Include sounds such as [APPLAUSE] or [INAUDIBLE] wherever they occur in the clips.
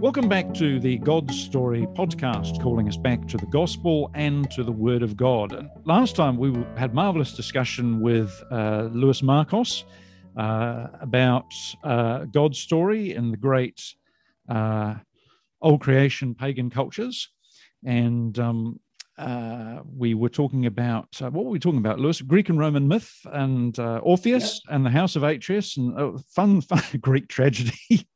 Welcome back to the God Story podcast, calling us back to the gospel and to the Word of God. And last time we had marvelous discussion with uh, Louis Markos uh, about uh, God's story in the great uh, old creation pagan cultures, and um, uh, we were talking about uh, what were we talking about, Louis? Greek and Roman myth and Orpheus and the House of Atreus and oh, fun, fun [LAUGHS] Greek tragedy.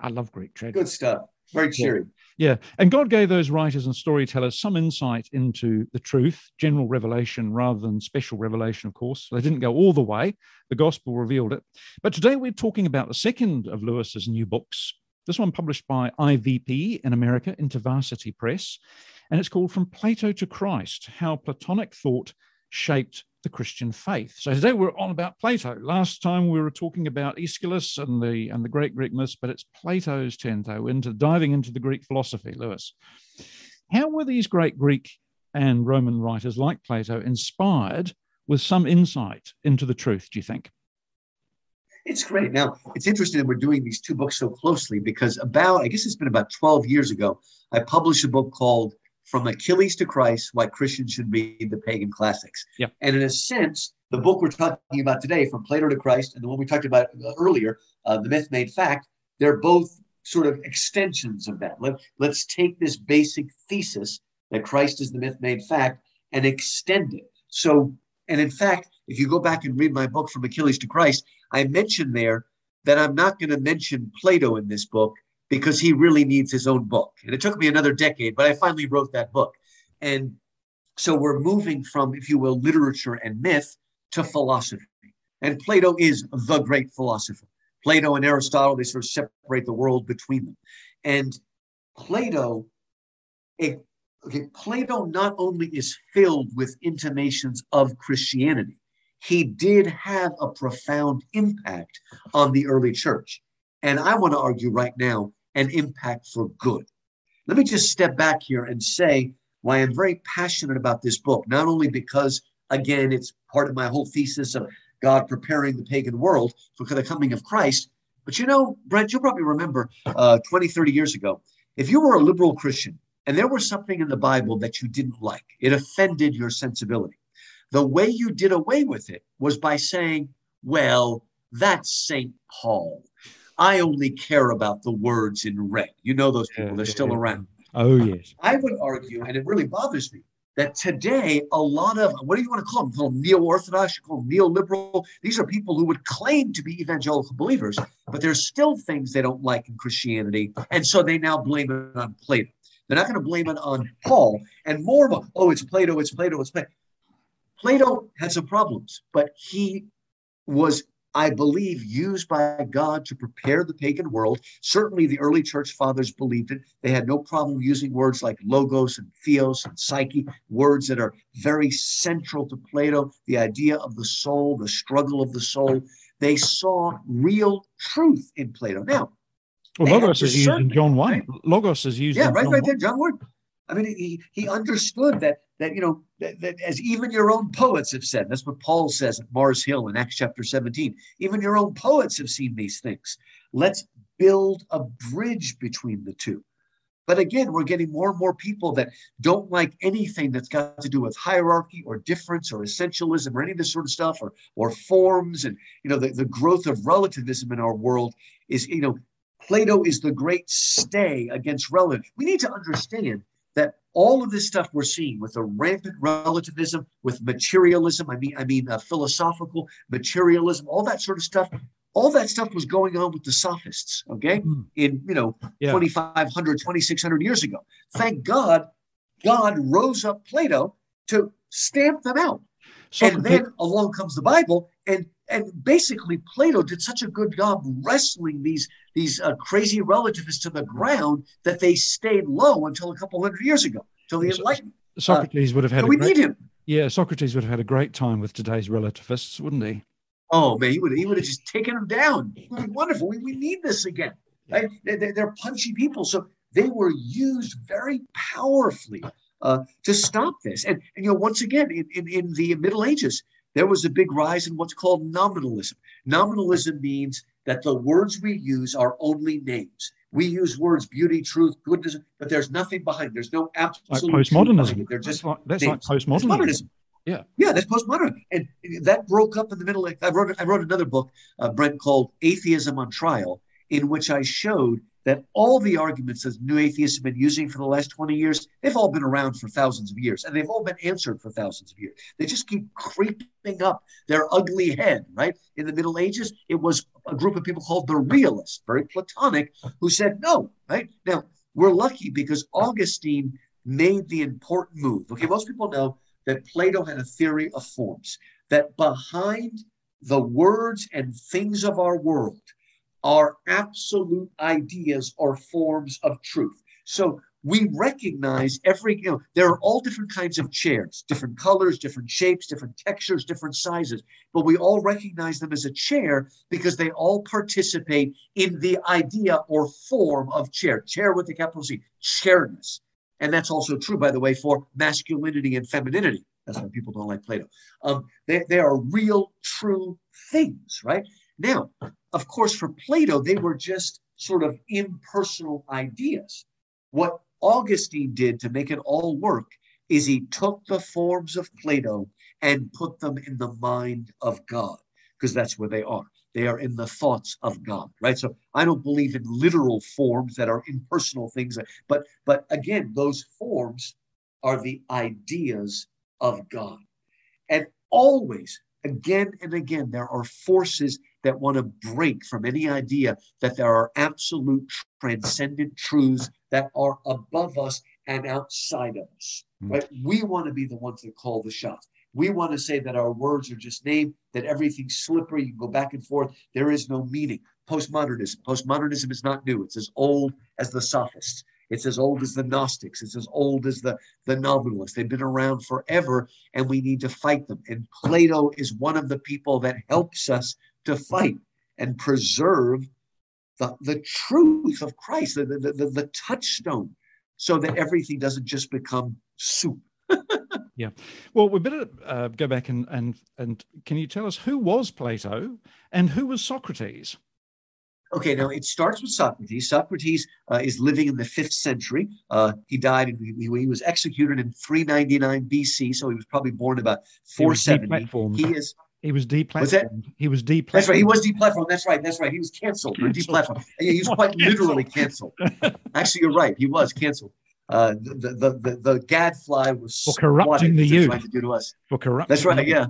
I love Greek tragedy. Good stuff. Very cheery. Yeah. yeah. And God gave those writers and storytellers some insight into the truth, general revelation rather than special revelation, of course. They didn't go all the way. The gospel revealed it. But today we're talking about the second of Louis's new books. This one published by IVP in America, InterVarsity Press. And it's called From Plato to Christ How Platonic Thought Shaped the Christian faith. So today we're on about Plato. Last time we were talking about Aeschylus and the and the great Greek myths, but it's Plato's turn though into diving into the Greek philosophy. Louis, how were these great Greek and Roman writers like Plato inspired with some insight into the truth? Do you think? It's great. Now it's interesting that we're doing these two books so closely because about I guess it's been about twelve years ago I published a book called from Achilles to Christ, why Christians should read the pagan classics. Yeah. And in a sense, the book we're talking about today, from Plato to Christ, and the one we talked about earlier, uh, The Myth Made Fact, they're both sort of extensions of that. Let, let's take this basic thesis that Christ is the myth made fact and extend it. So, and in fact, if you go back and read my book, From Achilles to Christ, I mentioned there that I'm not going to mention Plato in this book because he really needs his own book. And it took me another decade, but I finally wrote that book. And so we're moving from, if you will, literature and myth to philosophy. And Plato is the great philosopher. Plato and Aristotle, they sort of separate the world between them. And Plato, it, okay, Plato not only is filled with intimations of Christianity, he did have a profound impact on the early church. And I want to argue right now and impact for good. Let me just step back here and say why I'm very passionate about this book, not only because, again, it's part of my whole thesis of God preparing the pagan world for the coming of Christ, but you know, Brent, you'll probably remember uh, 20, 30 years ago, if you were a liberal Christian and there was something in the Bible that you didn't like, it offended your sensibility. The way you did away with it was by saying, well, that's St. Paul. I only care about the words in red. You know those people, they're still around. Oh, yes. I would argue, and it really bothers me, that today a lot of what do you want to call them? Call them neo-orthodox, call them neoliberal. These are people who would claim to be evangelical believers, but there's still things they don't like in Christianity, and so they now blame it on Plato. They're not going to blame it on Paul, and more of a, oh, it's Plato, it's Plato, it's Plato. Plato had some problems, but he was I believe, used by God to prepare the pagan world. Certainly, the early church fathers believed it. They had no problem using words like logos and theos and psyche, words that are very central to Plato, the idea of the soul, the struggle of the soul. They saw real truth in Plato. Now, well, logos is used in John 1. Right? Logos is used yeah, right, John right there, John 1. I mean, he, he understood that that you know that, that, as even your own poets have said. That's what Paul says at Mars Hill in Acts chapter 17. Even your own poets have seen these things. Let's build a bridge between the two. But again, we're getting more and more people that don't like anything that's got to do with hierarchy or difference or essentialism or any of this sort of stuff or or forms and you know the, the growth of relativism in our world is you know Plato is the great stay against relative. We need to understand all of this stuff we're seeing with the rampant relativism, with materialism, I mean, I mean, uh, philosophical materialism, all that sort of stuff, all that stuff was going on with the sophists, okay, mm. in, you know, yeah. 2,500, 2,600 years ago. Thank God, God rose up Plato to stamp them out. So and then along comes the Bible, and and basically Plato did such a good job wrestling these these uh, crazy relativists to the ground that they stayed low until a couple hundred years ago, till the Enlightenment. Socrates uh, would have had. we great, need him. Yeah, Socrates would have had a great time with today's relativists, wouldn't he? Oh man, he would he would have just taken them down. It would be wonderful. We, we need this again. Right? They, they're punchy people, so they were used very powerfully uh, to stop this. And, and you know, once again, in, in, in the Middle Ages, there was a big rise in what's called nominalism. Nominalism means that the words we use are only names. We use words beauty, truth, goodness, but there's nothing behind. There's no absolute like postmodernism. They're just that's like, that's like postmodernism. postmodernism. Yeah, yeah, that's postmodern, and that broke up in the middle. I wrote I wrote another book, uh, Brent, called "Atheism on Trial," in which I showed that all the arguments that new atheists have been using for the last 20 years, they've all been around for thousands of years and they've all been answered for thousands of years. They just keep creeping up their ugly head, right? In the Middle Ages, it was a group of people called the realists, very Platonic, who said no, right? Now, we're lucky because Augustine made the important move. Okay, most people know that Plato had a theory of forms, that behind the words and things of our world, are absolute ideas or forms of truth. So we recognize every, you know, there are all different kinds of chairs, different colors, different shapes, different textures, different sizes, but we all recognize them as a chair because they all participate in the idea or form of chair, chair with the capital C, chairness. And that's also true, by the way, for masculinity and femininity. That's why people don't like Plato. Um, they, they are real, true things, right? Now, of course, for Plato, they were just sort of impersonal ideas. What Augustine did to make it all work is he took the forms of Plato and put them in the mind of God, because that's where they are. They are in the thoughts of God, right? So I don't believe in literal forms that are impersonal things, but but again, those forms are the ideas of God. And always, again and again, there are forces that want to break from any idea that there are absolute transcendent truths that are above us and outside of us. Mm. Right? We want to be the ones that call the shots. We want to say that our words are just named, that everything's slippery, you can go back and forth. There is no meaning. Postmodernism. Postmodernism is not new. It's as old as the sophists. It's as old as the Gnostics. It's as old as the, the nominalists. They've been around forever, and we need to fight them. And Plato is one of the people that helps us to fight and preserve the, the truth of Christ, the, the, the, the touchstone, so that everything doesn't just become soup. [LAUGHS] yeah. Well, we better uh, go back and, and, and can you tell us who was Plato and who was Socrates? Okay, now it starts with Socrates. Socrates uh, is living in the fifth century. Uh, he died, he, he, was executed in 399 BC, so he was probably born about 470. He, he is he was deplatformed. He was deplatformed. That's right. He was deplatformed. That's right. That's right. He was canceled or deplatformed. Yeah, he was [LAUGHS] quite literally canceled. Actually, you're right. He was canceled. Uh, the, the, the, the gadfly was for corrupting the youth. Trying to do to us. For corrupting. That's right. Yeah.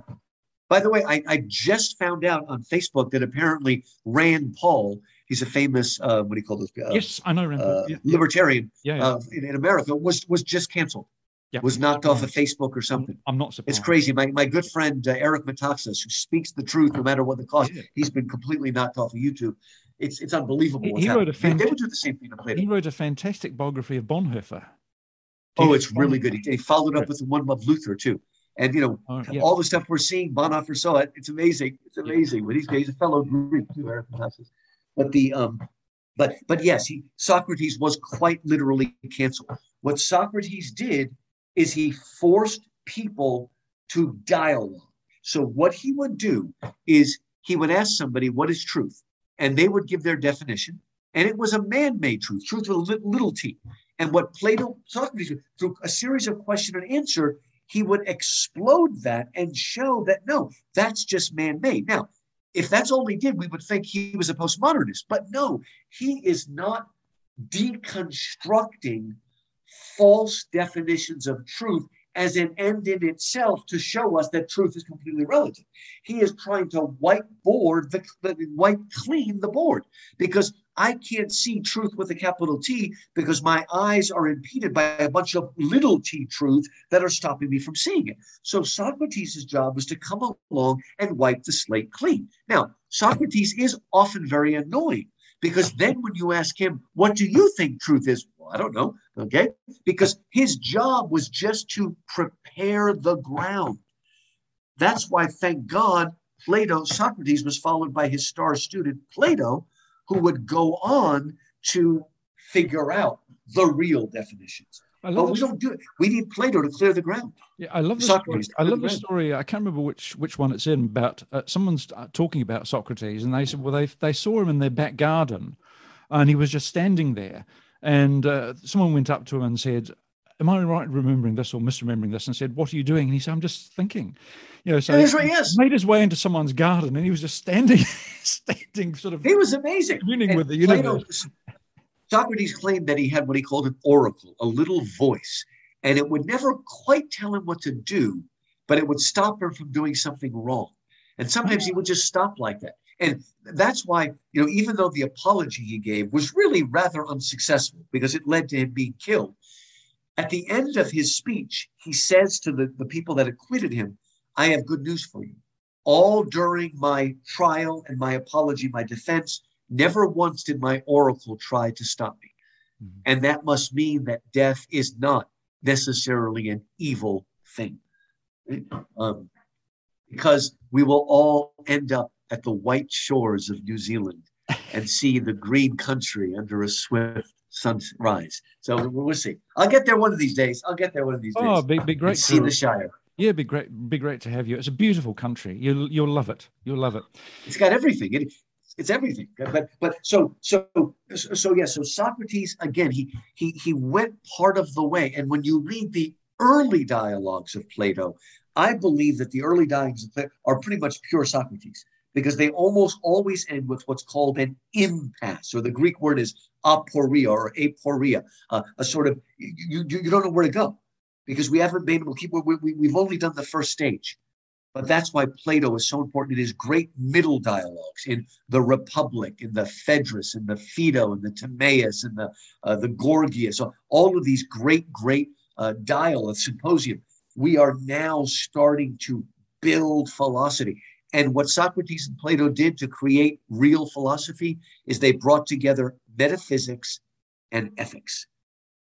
By the way, I, I just found out on Facebook that apparently Rand Paul, he's a famous uh, what do you call those? Uh, yes, I know Rand Paul. Uh, yeah. Libertarian yeah, yeah. Uh, in, in America was was just canceled yeah. was knocked off of Facebook or something. I'm not surprised. It's crazy. My, my good friend uh, Eric Metaxas, who speaks the truth no matter what the cost, yeah. he's been completely knocked off of YouTube. It's it's unbelievable. He, he wrote a fant- they, would do the same thing He wrote a fantastic biography of Bonhoeffer. Oh, it's really good. He, he followed up with one of Luther too. And you know, oh, yeah. all the stuff we're seeing, Bonhoeffer saw it. It's amazing. It's amazing. But he's, he's a fellow Greek too, Eric Metaxas. But the um, but but yes, he Socrates was quite literally canceled. What Socrates did is he forced people to dialogue. So what he would do is he would ask somebody, what is truth? And they would give their definition. And it was a man-made truth, truth with a little t. And what Plato, Socrates, through a series of question and answer, he would explode that and show that no, that's just man-made. Now, if that's all he did, we would think he was a postmodernist. But no, he is not deconstructing false definitions of truth as an end in itself to show us that truth is completely relative. He is trying to whiteboard the, the wipe clean the board because I can't see truth with a capital T because my eyes are impeded by a bunch of little t truths that are stopping me from seeing it. So Socrates' job was to come along and wipe the slate clean. Now, Socrates is often very annoying because then when you ask him, what do you think truth is? Well, I don't know. Okay. Because his job was just to prepare the ground. That's why, thank God, Plato, Socrates was followed by his star student, Plato, who would go on to figure out the real definitions. I love but we don't do it. We need Plato to clear the ground. Yeah, I love the story. I love the, the story. I can't remember which which one it's in. About uh, someone's uh, talking about Socrates, and they said, well, they they saw him in their back garden, and he was just standing there. And uh, someone went up to him and said, am I right remembering this or misremembering this? And said, what are you doing? And he said, I'm just thinking. You know, so That's right, yes. made his way into someone's garden and he was just standing, [LAUGHS] standing sort of He was amazing. communing And with the universe. Socrates claimed that he had what he called an oracle, a little voice, and it would never quite tell him what to do, but it would stop him from doing something wrong. And sometimes he would just stop like that. And that's why, you know, even though the apology he gave was really rather unsuccessful because it led to him being killed, at the end of his speech, he says to the, the people that acquitted him, I have good news for you. All during my trial and my apology, my defense, never once did my oracle try to stop me. Mhm. And that must mean that death is not necessarily an evil thing. Um, because we will all end up at the white shores of New Zealand and [LAUGHS] see the green country under a swift sunrise. So we'll see. I'll get there one of these days. I'll get there one of these days. Oh, be, be great. see the Shire. yeah, be great. Be great to have you. It's a beautiful country. You'll you'll love it. You'll love it. It's got everything. It, it's everything. But but so so so yeah. So Socrates again. He he he went part of the way. And when you read the early dialogues of Plato, I believe that the early dialogues of Plato are pretty much pure Socrates because they almost always end with what's called an impasse, or the Greek word is aporia or aporia, uh, a sort of you, you you don't know where to go because we haven't been able to keep. We, we, we've only done the first stage. But that's why Plato is so important in his great middle dialogues in the Republic, in the Phaedrus, in the Phaedo, in the Timaeus, in the uh, the Gorgias, all of these great, great uh, dialogues, symposium. We are now starting to build philosophy. And what Socrates and Plato did to create real philosophy is they brought together metaphysics and ethics.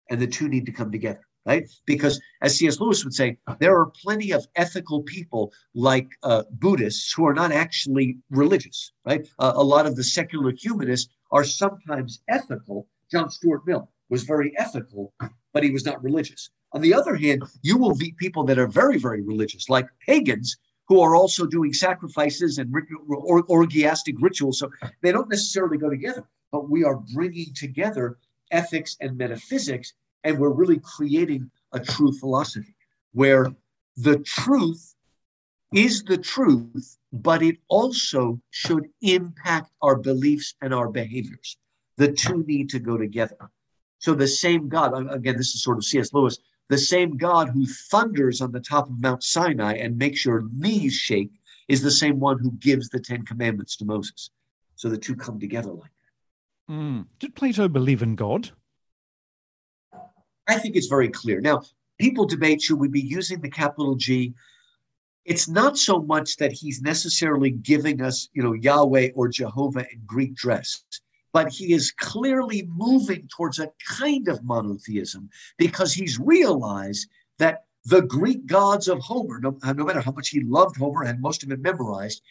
And the two need to come together right? Because as C.S. Lewis would say, there are plenty of ethical people like uh, Buddhists who are not actually religious, right? Uh, a lot of the secular humanists are sometimes ethical. John Stuart Mill was very ethical, but he was not religious. On the other hand, you will meet people that are very, very religious, like pagans who are also doing sacrifices and rit- or, orgiastic rituals. So they don't necessarily go together, but we are bringing together ethics and metaphysics and we're really creating a true philosophy where the truth is the truth, but it also should impact our beliefs and our behaviors. The two need to go together. So the same God, again, this is sort of C.S. Lewis, the same God who thunders on the top of Mount Sinai and makes your knees shake is the same one who gives the Ten Commandments to Moses. So the two come together like that. Mm. Did Plato believe in God? I think it's very clear. Now, people debate should we be using the capital G? It's not so much that he's necessarily giving us, you know, Yahweh or Jehovah in Greek dress, but he is clearly moving towards a kind of monotheism because he's realized that the Greek gods of Homer, no, uh, no matter how much he loved Homer and most of it memorized,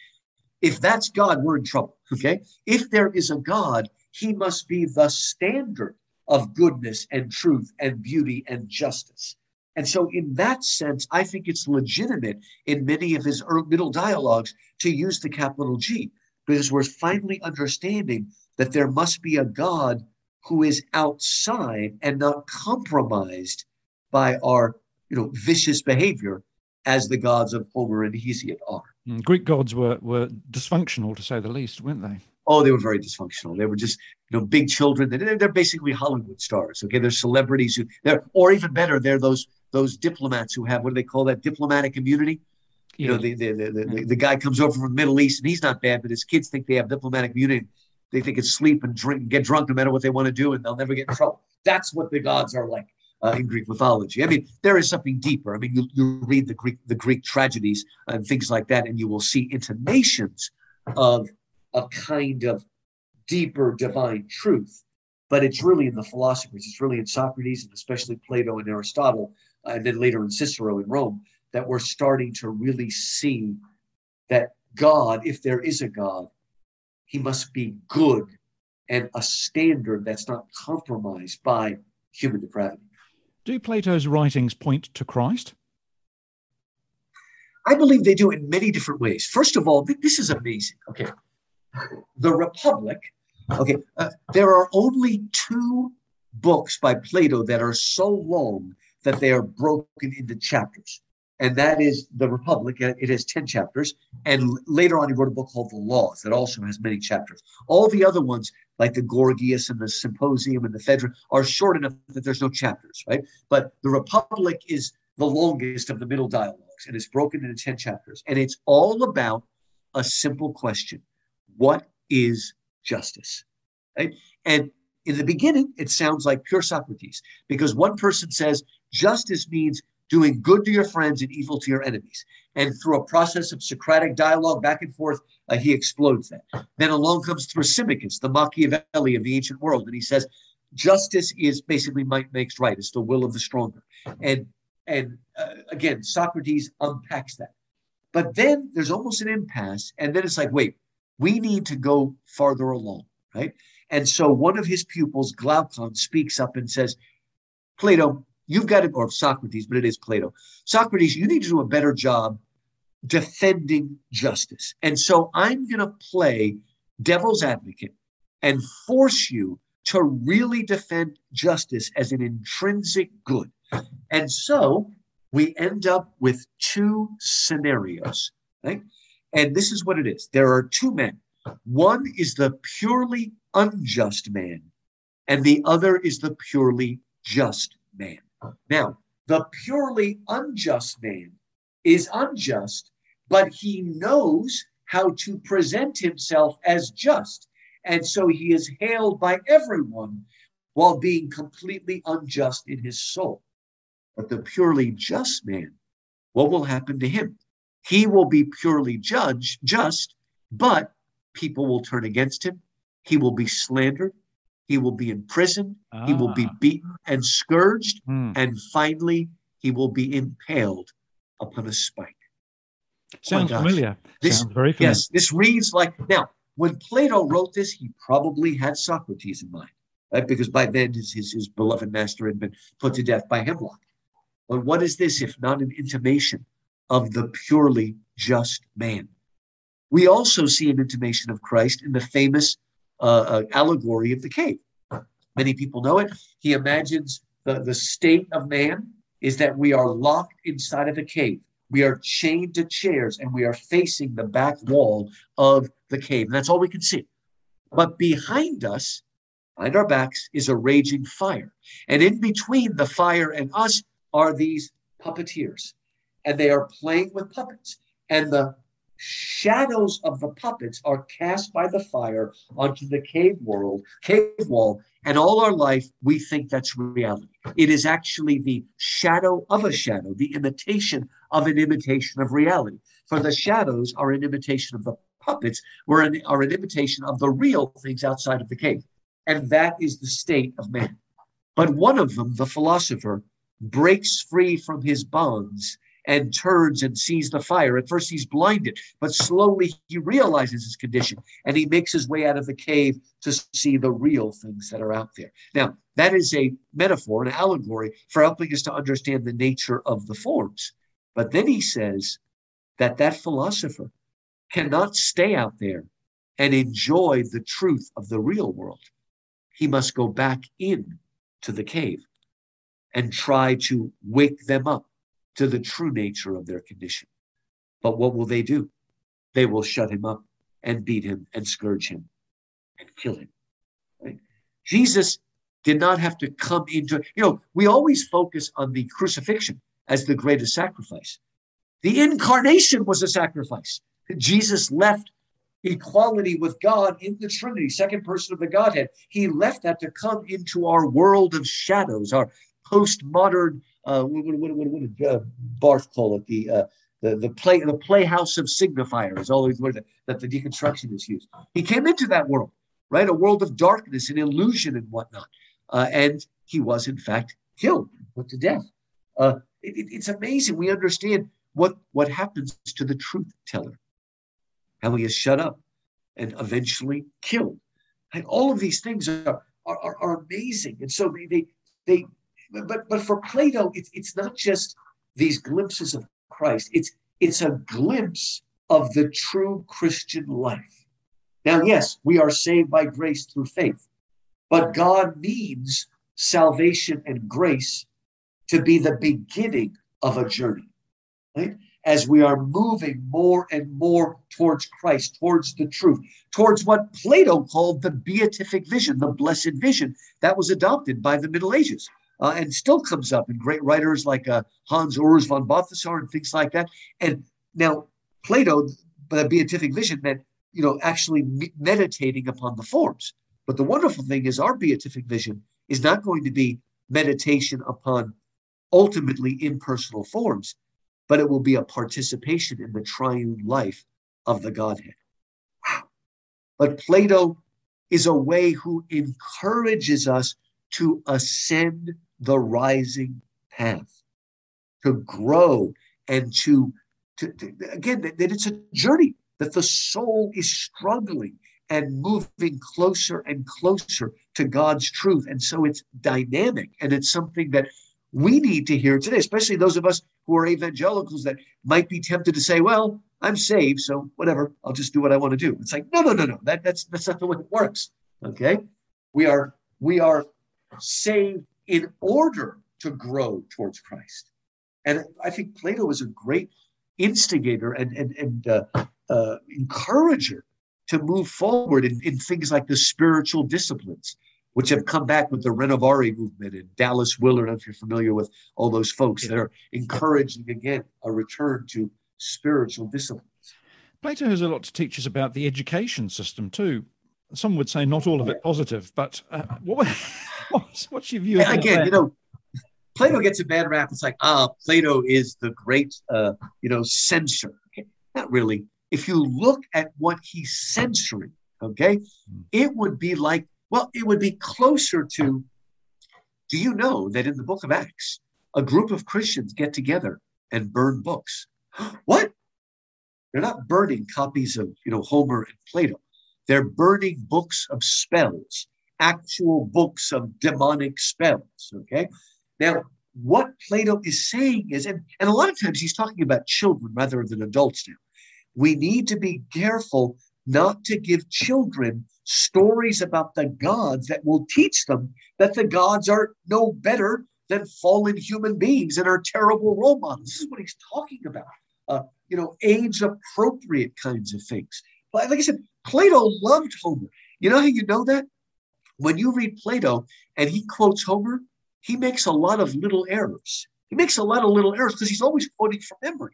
if that's God, we're in trouble. Okay. If there is a God, he must be the standard of goodness and truth and beauty and justice. And so, in that sense, I think it's legitimate in many of his middle dialogues to use the capital G because we're finally understanding that there must be a God who is outside and not compromised by our you know, vicious behavior as the gods of Homer and Hesiod are. Mm, Greek gods were, were dysfunctional, to say the least, weren't they? Oh, they were very dysfunctional. They were just, you know, big children. They're, they're basically Hollywood stars. Okay, they're celebrities who, they're, or even better, they're those those diplomats who have what do they call that diplomatic immunity? You know, the the, the, the, Yeah. the guy comes over from the Middle East and he's not bad, but his kids think they have diplomatic immunity. They think it's sleep and drink, and get drunk no matter what they want to do, and they'll never get in trouble. That's what the gods are like uh, in Greek mythology. I mean, there is something deeper. I mean, you, you read the Greek the Greek tragedies and things like that, and you will see intimations of a kind of deeper divine truth. But it's really in the philosophers. It's really in Socrates and especially Plato and Aristotle, uh, and then later in Cicero in Rome, that we're starting to really see that God, if there is a God, he must be good and a standard that's not compromised by human depravity. Do Plato's writings point to Christ? I believe they do in many different ways. First of all, th- this is amazing. Okay. The Republic, Okay, uh, there are only two books by Plato that are so long that they are broken into chapters. And that is The Republic. It has 10 chapters. And later on, he wrote a book called The Laws that also has many chapters. All the other ones, like the Gorgias and the Symposium and the Phaedra, are short enough that there's no chapters, right? But The Republic is the longest of the middle dialogues and it's broken into 10 chapters. And it's all about a simple question What is justice? Right? And in the beginning, it sounds like pure Socrates because one person says justice means doing good to your friends and evil to your enemies. And through a process of Socratic dialogue back and forth, uh, he explodes that. Then along comes Thrasymachus, the Machiavelli of the ancient world, and he says, justice is basically might makes right. It's the will of the stronger. And and uh, again, Socrates unpacks that. But then there's almost an impasse, and then it's like, wait, we need to go farther along, right? And so one of his pupils, Glaucon, speaks up and says, Plato, you've got to, or Socrates, but it is Plato. Socrates, you need to do a better job defending justice. And so I'm going to play devil's advocate and force you to really defend justice as an intrinsic good. And so we end up with two scenarios, right? And this is what it is there are two men. One is the purely unjust man, and the other is the purely just man. Now, the purely unjust man is unjust, but he knows how to present himself as just. And so he is hailed by everyone while being completely unjust in his soul. But the purely just man, what will happen to him? He will be purely judged, just, but people will turn against him. He will be slandered. He will be imprisoned. Ah. He will be ah. beaten and scourged. Hmm. And finally, he will be impaled upon a spike. Sounds oh familiar. This, Sounds very familiar. Yes, this reads like now. When Plato wrote this, he probably had Socrates in mind, right? Because by then his, his, his beloved master had been put to death by hemlock. But what is this if not an intimation of the purely just man? We also see an intimation of Christ in the famous uh, uh, allegory of the cave. Many people know it. He imagines the, the state of man is that we are locked inside of a cave. We are chained to chairs and we are facing the back wall of the cave. And that's all we can see. But behind us, behind our backs, is a raging fire. And in between the fire and us are these puppeteers, and they are playing with puppets. And the shadows of the puppets are cast by the fire onto the cave world, cave wall, and all our life we think that's reality. It is actually the shadow of a shadow, the imitation of an imitation of reality. For the shadows are an imitation of the puppets, were an, are an imitation of the real things outside of the cave. And that is the state of man. But one of them, the philosopher, breaks free from his bonds and turns and sees the fire. At first, he's blinded, but slowly he realizes his condition and he makes his way out of the cave to see the real things that are out there. Now, that is a metaphor, an allegory for helping us to understand the nature of the forms. But then he says that that philosopher cannot stay out there and enjoy the truth of the real world. He must go back in to the cave and try to wake them up to the true nature of their condition. But what will they do? They will shut him up and beat him and scourge him and kill him. Right? Jesus did not have to come into, you know, we always focus on the crucifixion as the greatest sacrifice. The incarnation was a sacrifice. Jesus left equality with God in the Trinity, second person of the Godhead. He left that to come into our world of shadows, our postmodern, uh, what, what, what, what did uh, Barthes call it? The, uh, the, the play the playhouse of signifiers, all these words that, that the deconstructionists use. He came into that world, right? A world of darkness and illusion and whatnot. Uh, and he was, in fact, killed, put to death. Uh, it, it, it's amazing. We understand what, what happens to the truth teller, how he is shut up and eventually killed. And all of these things are, are, are amazing. And so they, they, but but for Plato, it's it's not just these glimpses of Christ. It's it's a glimpse of the true Christian life. Now, yes, we are saved by grace through faith, but God needs salvation and grace to be the beginning of a journey, right? As we are moving more and more towards Christ, towards the truth, towards what Plato called the beatific vision, the blessed vision that was adopted by the Middle Ages. Uh, and still comes up in great writers like uh, Hans Urs von Balthasar and things like that. And now Plato, the beatific vision meant, you know, actually meditating upon the forms. But the wonderful thing is our beatific vision is not going to be meditation upon ultimately impersonal forms, but it will be a participation in the triune life of the Godhead. Wow. But Plato is a way who encourages us to ascend the rising path, to grow and to, to, to again, that, that it's a journey, that the soul is struggling and moving closer and closer to God's truth. And so it's dynamic and it's something that we need to hear today, especially those of us who are evangelicals that might be tempted to say, well, I'm saved, so whatever, I'll just do what I want to do. It's like, no, no, no, no. That, that's that's not the way it works. Okay. We are we are saved in order to grow towards Christ. And I think Plato was a great instigator and, and, and uh, uh, encourager to move forward in, in things like the spiritual disciplines, which have come back with the Renovaré movement and Dallas Willard, if you're familiar with all those folks that are encouraging again a return to spiritual disciplines. Plato has a lot to teach us about the education system too. Some would say not all of it positive, but uh, what, what's, what's your view? again, you know, Plato gets a bad rap. It's like, ah, Plato is the great, uh, you know, censor. Okay. Not really. If you look at what he's censoring, okay, hmm. it would be like, well, it would be closer to. Do you know that in the book of Acts, a group of Christians get together and burn books? [GASPS] what? They're not burning copies of, you know, Homer and Plato. They're burning books of spells, actual books of demonic spells. Okay. Now, what Plato is saying is, and, and a lot of times he's talking about children rather than adults now. We need to be careful not to give children stories about the gods that will teach them that the gods are no better than fallen human beings and are terrible role models. This is what he's talking about. Uh, you know, age appropriate kinds of things. Like I said, Plato loved Homer. You know how you know that? When you read Plato and he quotes Homer, he makes a lot of little errors. He makes a lot of little errors because he's always quoting from memory.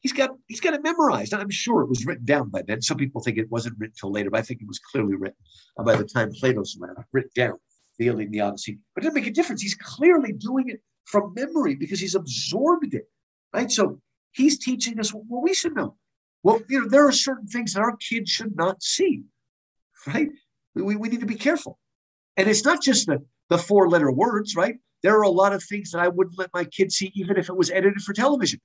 He's got he's got it memorized. I'm sure it was written down by then. Some people think it wasn't written till later, but I think it was clearly written uh, by the time Plato's written down, the Iliad and the Odyssey. But it doesn't make a difference. He's clearly doing it from memory because he's absorbed it. Right. So he's teaching us what we should know. Well, you know, there are certain things that our kids should not see. Right. We, we need to be careful. And it's not just the the four letter words, right? There are a lot of things that I wouldn't let my kids see, even if it was edited for television,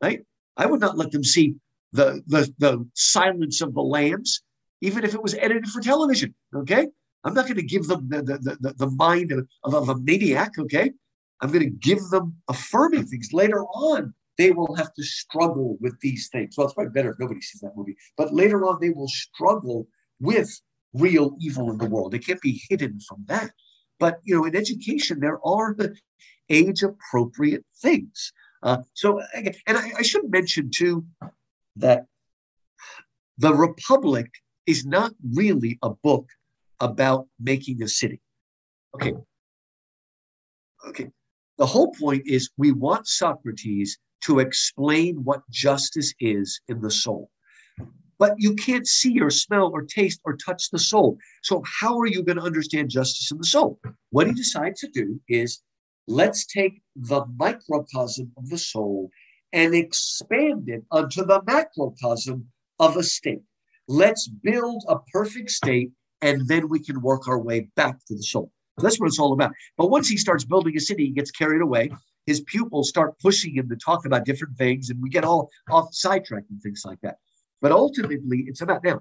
right? I would not let them see the, the, the silence of the lambs, even if it was edited for television, okay? I'm not going to give them the, the, the, the mind of, of a maniac, okay? I'm going to give them affirming things. Later on, they will have to struggle with these things. Well, it's probably better if nobody sees that movie. But later on, they will struggle with real evil in the world. It can't be hidden from that. But you know, in education, there are the age-appropriate things. Uh, so, and I, I should mention too that the Republic is not really a book about making a city. Okay. Okay. The whole point is we want Socrates to explain what justice is in the soul but you can't see or smell or taste or touch the soul. So, how are you going to understand justice in the soul? What he decides to do is let's take the microcosm of the soul and expand it onto the macrocosm of a state. Let's build a perfect state, and then we can work our way back to the soul. That's what it's all about. But once he starts building a city, he gets carried away. His pupils start pushing him to talk about different things, and we get all off sidetracked and things like that. But ultimately, it's about now.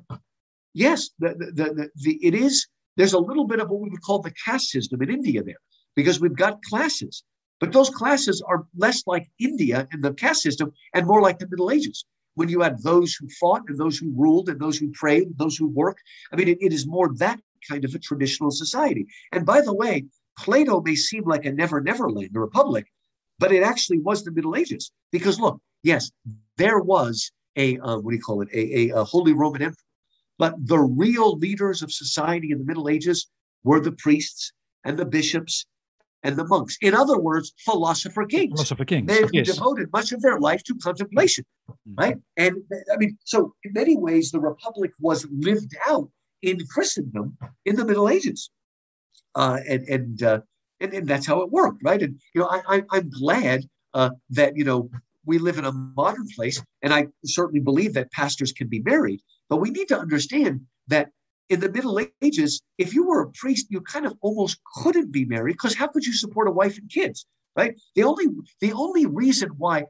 Yes, the, the, the, the, it is. There's a little bit of what we would call the caste system in India there, because we've got classes, but those classes are less like India and the caste system and more like the Middle Ages, when you had those who fought and those who ruled and those who prayed, and those who worked. I mean, it, it is more that kind of a traditional society. And by the way, Plato may seem like a never never land, a republic, but it actually was the Middle Ages. Because look, yes, there was a uh, what do you call it, a, a, a Holy Roman Emperor, but the real leaders of society in the Middle Ages were the priests and the bishops and the monks. In other words, philosopher kings. Philosopher kings. They yes. devoted much of their life to contemplation, Mm. right? And I mean, so in many ways, the republic was lived out in Christendom in the Middle Ages, uh, and and, uh, and and that's how it worked, right? And you know, I, I I'm glad uh, that you know we live in a modern place, and I certainly believe that pastors can be married, but we need to understand that in the Middle Ages, if you were a priest, you kind of almost couldn't be married because how could you support a wife and kids, right? The only the only reason why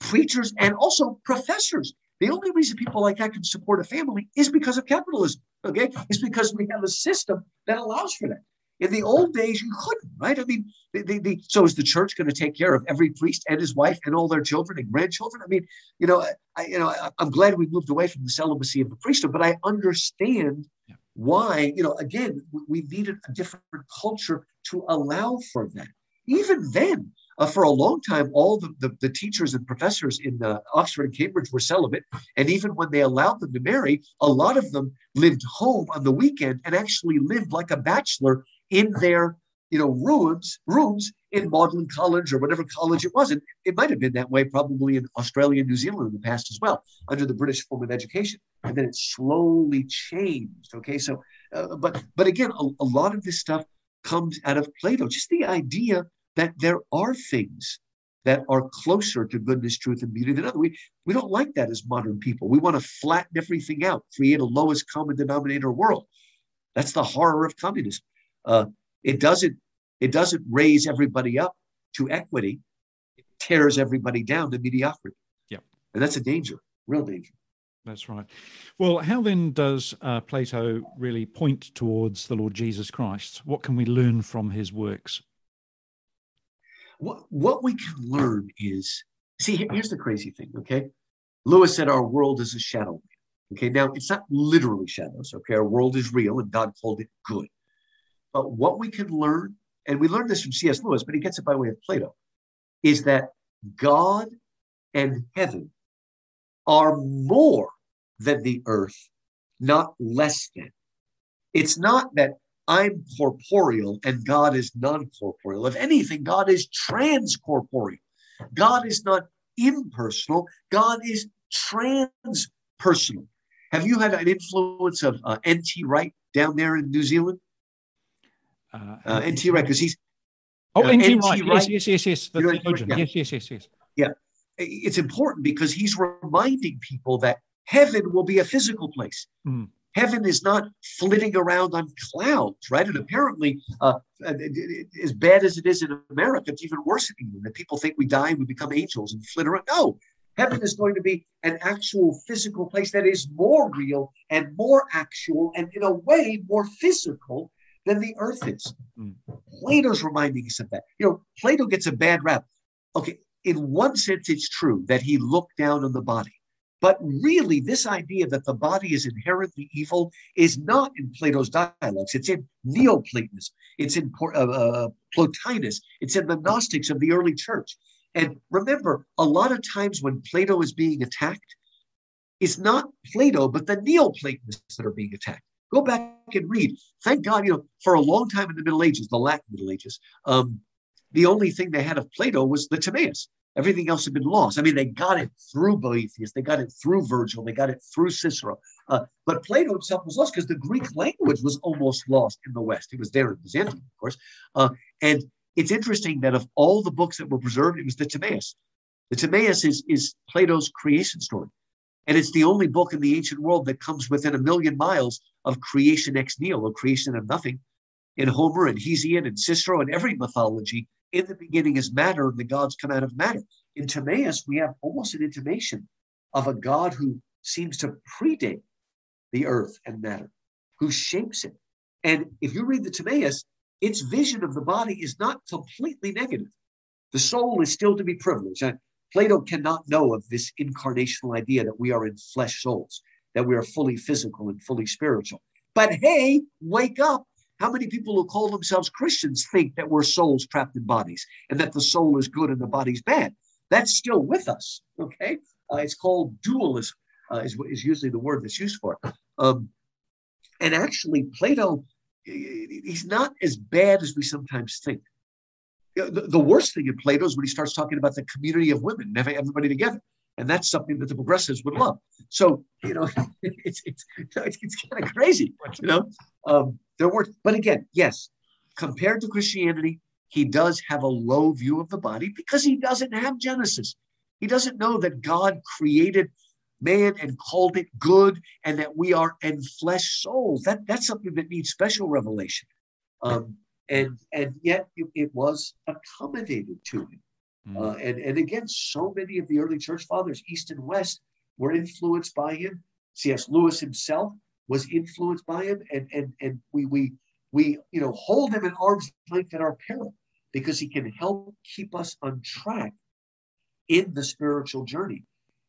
preachers and also professors, the only reason people like that can support a family is because of capitalism. Okay, it's because we have a system that allows for that. In the old days, you couldn't, right? I mean, the, the, the, so is the church going to take care of every priest and his wife and all their children and grandchildren? I mean, you know, I, you know, I, I'm glad we moved away from the celibacy of the priesthood, but I understand Yeah. why. You know, again, we, we needed a different culture to allow for that. Even then, uh, for a long time, all the, the, the teachers and professors in uh, Oxford and Cambridge were celibate. And even when they allowed them to marry, a lot of them lived home on the weekend and actually lived like a bachelor in their you know rooms rooms in Magdalen College or whatever college it was. And it might have been that way probably in Australia and New Zealand in the past as well, under the British form of education. And then it slowly changed. Okay, so uh, but but again, a, a lot of this stuff comes out of Plato. Just the idea that there are things that are closer to goodness, truth, and beauty than other. We we don't like that as modern people. We want to flatten everything out, create a lowest common denominator world. That's the horror of communism. Uh, it doesn't it doesn't raise everybody up to equity. It tears everybody down to mediocrity. Yep. and that's a danger, real danger. That's right. Well, how then does uh, Plato really point towards the Lord Jesus Christ? What can we learn from his works? What what we can learn is see. Here's the crazy thing. Okay, Lewis said our world is a shadow. Okay, now it's not literally shadows. Okay, our world is real, and God called it good. But what we can learn, and we learned this from C.S. Lewis, but he gets it by way of Plato, is that God and heaven are more than the earth, not less than. It's not that I'm corporeal and God is non corporeal. If anything, God is transcorporeal. God is not impersonal, God is transpersonal. Have you had an influence of uh, N.T. Wright down there in New Zealand? Uh, Uh, N.T. Wright, because he's oh, uh, N.T. N.T. Wright. Yes, Wright. yes, yes, yes. The theologian. yeah. Yes, yes, yes, yes. it's important because he's reminding people that heaven will be a physical place. Mm. Heaven is not flitting around on clouds, right? And apparently, uh, uh, as bad as it is in America, it's even worse in England. That people think we die and we become angels and flit around. No, heaven is going to be an actual physical place that is more real and more actual, and in a way more physical than the earth is. Mm. Plato's reminding us of that. You know, Plato gets a bad rap. Okay, in one sense, it's true that he looked down on the body. But really, this idea that the body is inherently evil is not in Plato's dialogues. It's in Neoplatonism. It's in uh, uh, Plotinus. It's in the Gnostics of the early church. And remember, a lot of times when Plato is being attacked, it's not Plato, but the Neoplatonists that are being attacked. Go back and read. Thank God, you know, for a long time in the Middle Ages, the Latin Middle Ages, um, the only thing they had of Plato was the Timaeus. Everything else had been lost. I mean, they got it through Boethius, they got it through Virgil, they got it through Cicero. Uh, but Plato himself was lost because the Greek language was almost lost in the West. It was there in Byzantium, of course. Uh, and it's interesting that of all the books that were preserved, it was the Timaeus. The Timaeus is, is Plato's creation story. And it's the only book in the ancient world that comes within a million miles of creation ex nihilo, creation of nothing. In Homer and Hesiod and Cicero and every mythology, in the beginning is matter, and the gods come out of matter. In Timaeus, we have almost an intimation of a God who seems to predate the earth and matter, who shapes it. And if you read the Timaeus, its vision of the body is not completely negative. The soul is still to be privileged. And Plato cannot know of this incarnational idea that we are in flesh souls, that we are fully physical and fully spiritual. But hey, wake up. How many people who call themselves Christians think that we're souls trapped in bodies and that the soul is good and the body's bad? That's still with us. Okay. Uh, it's called dualism, uh, is, is usually the word that's used for it. Um, and actually, Plato, he's not as bad as we sometimes think. The, worst thing in Plato is when he starts talking about the community of women having everybody together. And that's something that the progressives would love. So, you know, [LAUGHS] it's, it's, it's, it's kind of crazy, you know. Um, there were, but again, yes, compared to Christianity, he does have a low view of the body because he doesn't have Genesis. He doesn't know that God created man and called it good and that we are enfleshed souls. That, that's something that needs special revelation. Um, and, and yet it, it was accommodated to him. Mm. Uh, and, and again, so many of the early church fathers, East and West, were influenced by him. C.S. Lewis himself was influenced by him. And, and, and we, we, we you know, hold him at arm's length at our peril because he can help keep us on track in the spiritual journey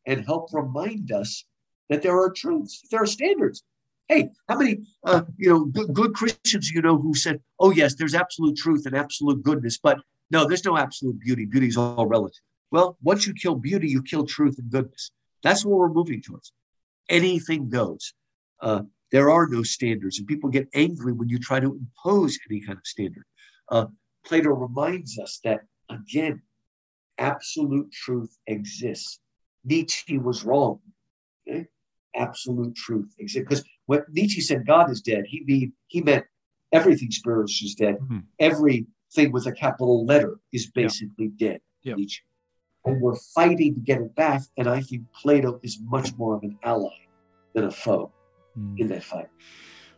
and help remind us that there are truths, there are standards. Hey, how many uh, you know good, good Christians you know who said, "Oh yes, there's absolute truth and absolute goodness," but no, there's no absolute beauty. Beauty is all relative. Well, once you kill beauty, you kill truth and goodness. That's what we're moving towards. Anything goes. Uh, there are no standards, and people get angry when you try to impose any kind of standard. Uh, Plato reminds us that again, absolute truth exists. Nietzsche was wrong. Okay? Absolute truth. Because when Nietzsche said God is dead, he mean he meant everything spiritual is dead. Mm-hmm. Everything with a capital letter is basically yeah. dead. Yeah. Nietzsche. And we're fighting to get it back. And I think Plato is much more of an ally than a foe mm. in that fight.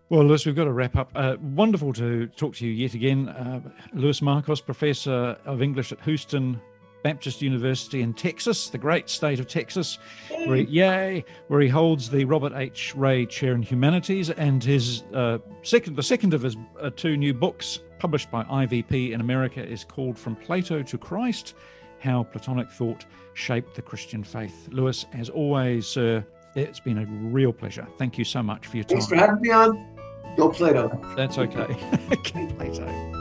Well, Louis, we've got to wrap up. Uh, wonderful to talk to you yet again. Uh, Louis Markos, Professor of English at Houston Baptist University in Texas, the great state of Texas, where he, yay, where he holds the Robert H. Ray Chair in Humanities, and his uh, second, the second of his uh, two new books, published by IVP in America, is called "From Plato to Christ: How Platonic Thought Shaped the Christian Faith." Louis, as always, sir, it's been a real pleasure. Thank you so much for your time. Thanks for having me on. Go Plato. That's okay. [LAUGHS] Go Plato.